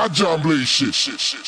I shit, shit, shit, shit.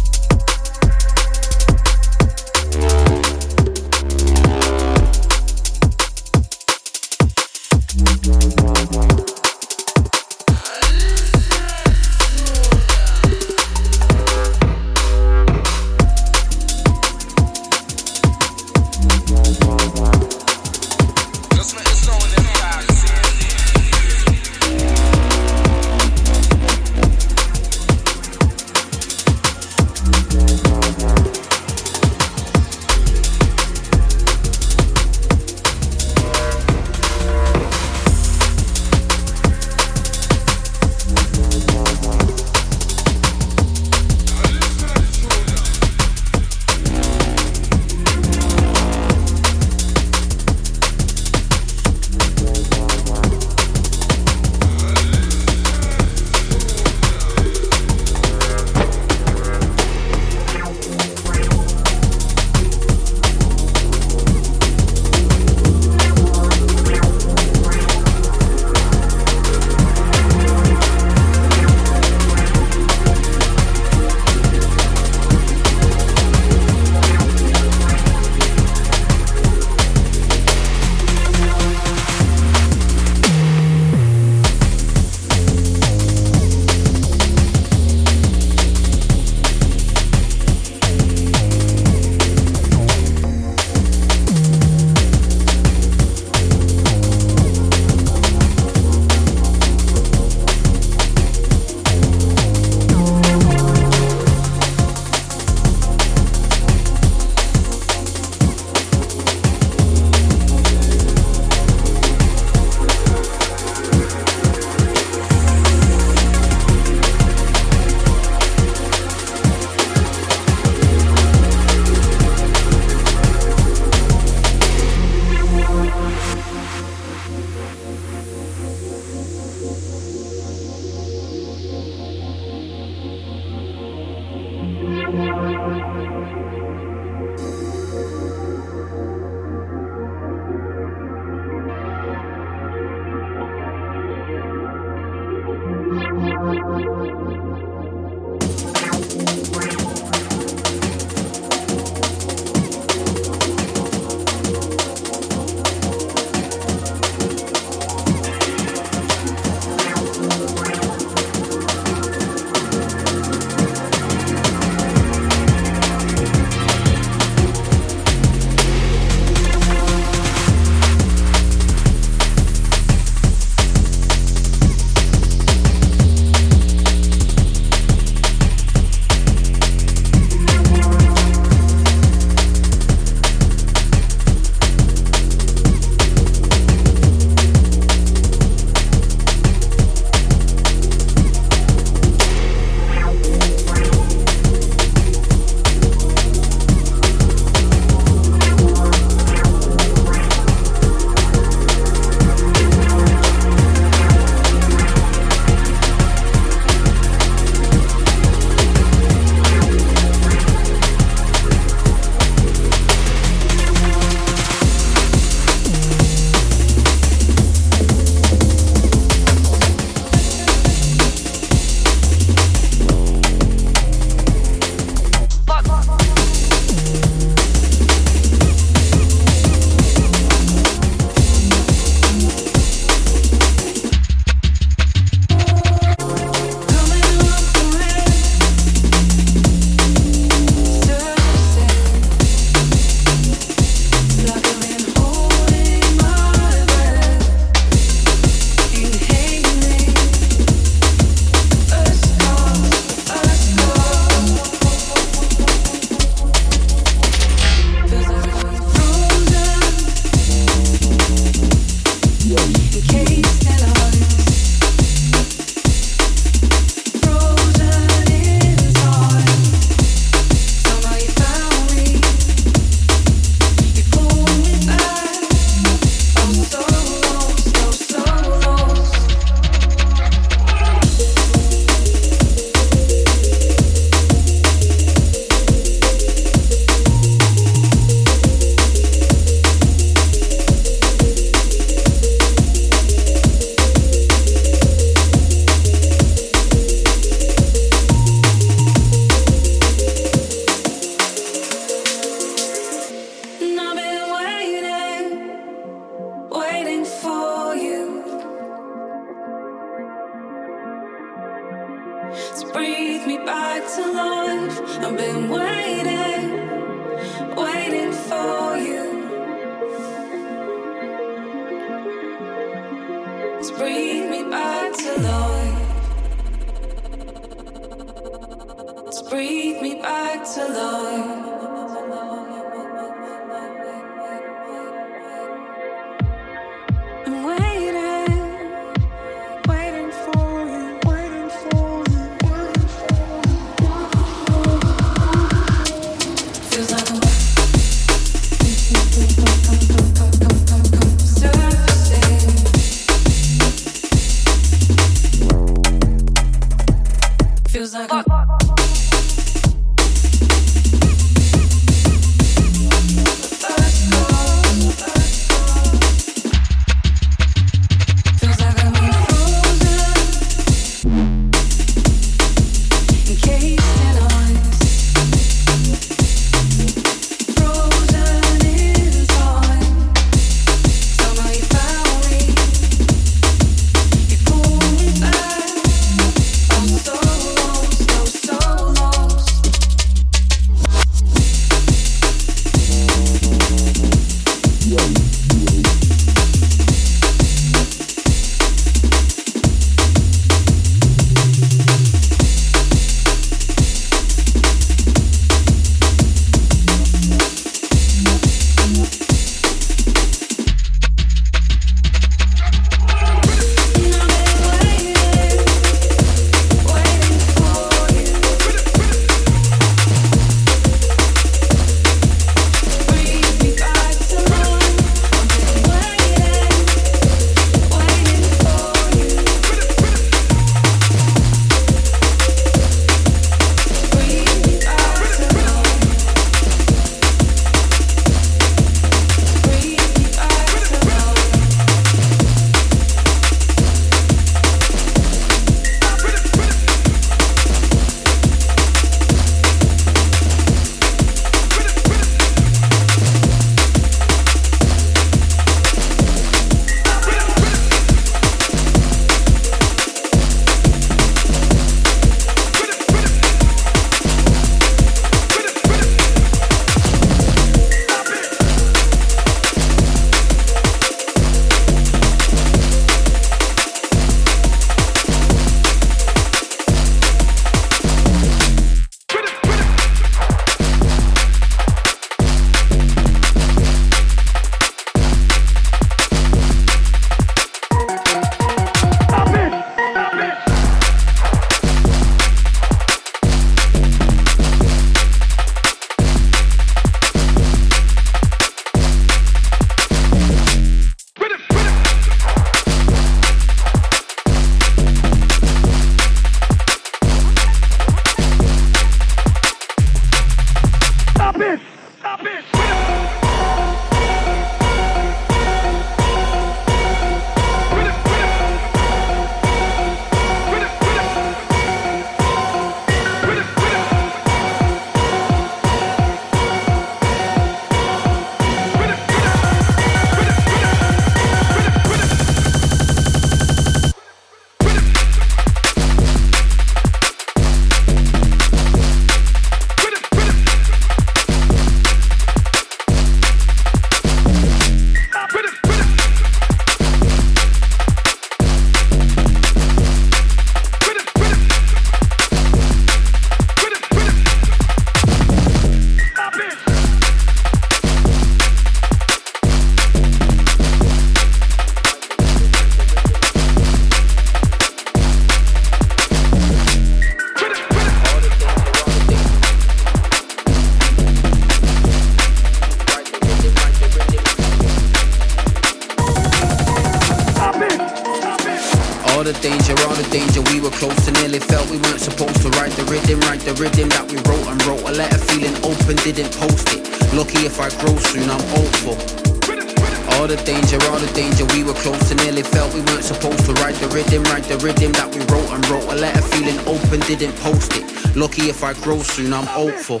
Soon, I'm hopeful.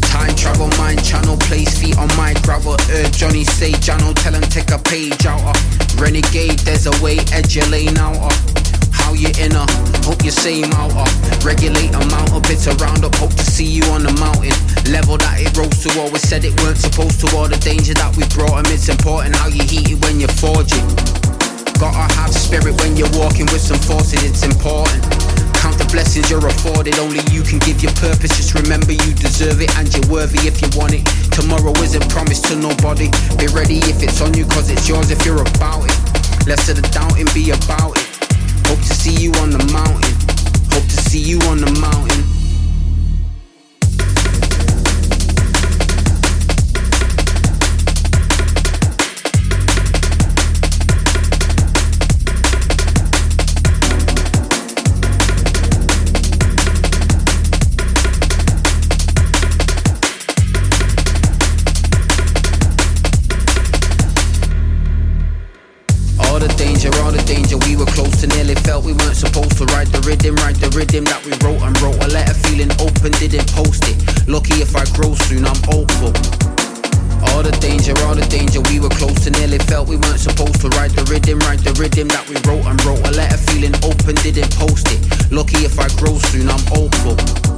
Time travel, mind channel, place feet on my gravel. Uh, Johnny say, Jano, tell him take a page out of. Renegade, there's a way, edge your lane out of. How you in inner, hope you same out of. Regulate amount of bits around up, hope to see you on the mountain. Level that it rose to, always said it weren't supposed to. All the danger that we brought him, it's important how you heat it when you're forging. Gotta have spirit when you're walking with some forces, it's important. Blessings you're afforded. Only you can give your purpose. Just remember you deserve it and you're worthy if you want it. Tomorrow isn't promised to nobody. Be ready if it's on you, cause it's yours if you're about it. Less of the doubting, be about it. Hope to see you on the mountain. Hope to see you on the mountain. Rhythm, write the rhythm that we wrote and wrote a letter feeling open, didn't post it. Lucky if I grow soon, I'm hopeful. All the danger, all the danger, we were close to nearly felt we weren't supposed to write the rhythm, write the rhythm that we wrote and wrote a letter feeling open, didn't post it. Lucky if I grow soon, I'm hopeful.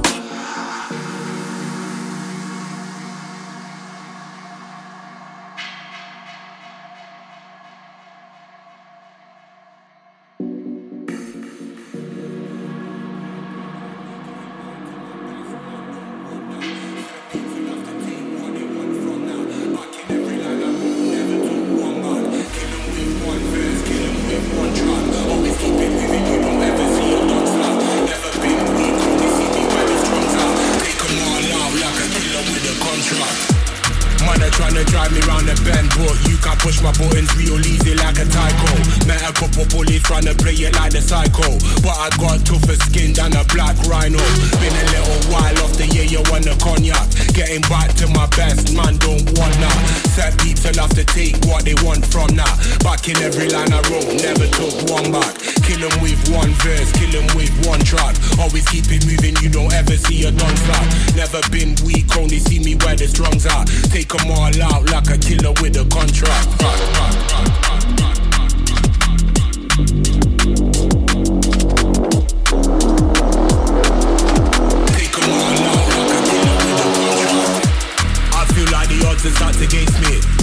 best man don't want now. Set people have to take what they want from now. Back in every line I wrote, never took one back. Kill them with one verse, kill them with one track. Always keep it moving, you don't ever see a done slap. Never been weak, only see me where the drums are. Take them all out like a killer with a contract. It's out against me.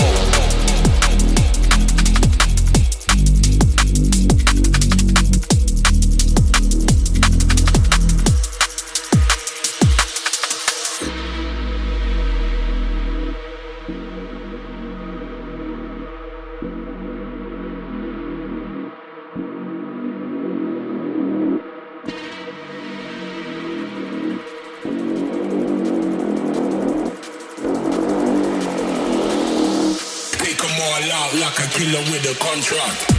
Oh, oh, oh. A contract.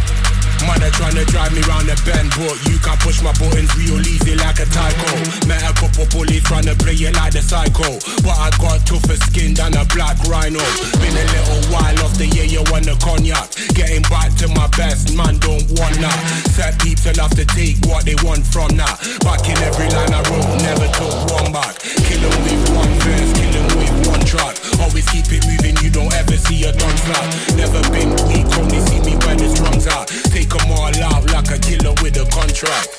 Mother trying to drive me round the bend, but you can push my buttons real easy like a tyco. Met a couple bullies trying to play it like the psycho, but I got tougher skin than a black rhino. Been a little while off the year you want the cognac. Getting back to my best, man don't want that. Set people have to take what they want from that. Back in every line I wrote, never took one back. Kill 'em with one verse, kill 'em with one track. Always keep it moving, with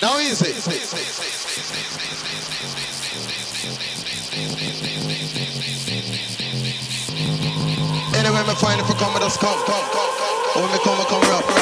Now easy. Anyway, me find if I come, I just come, come, come, come. When me come, I come rough.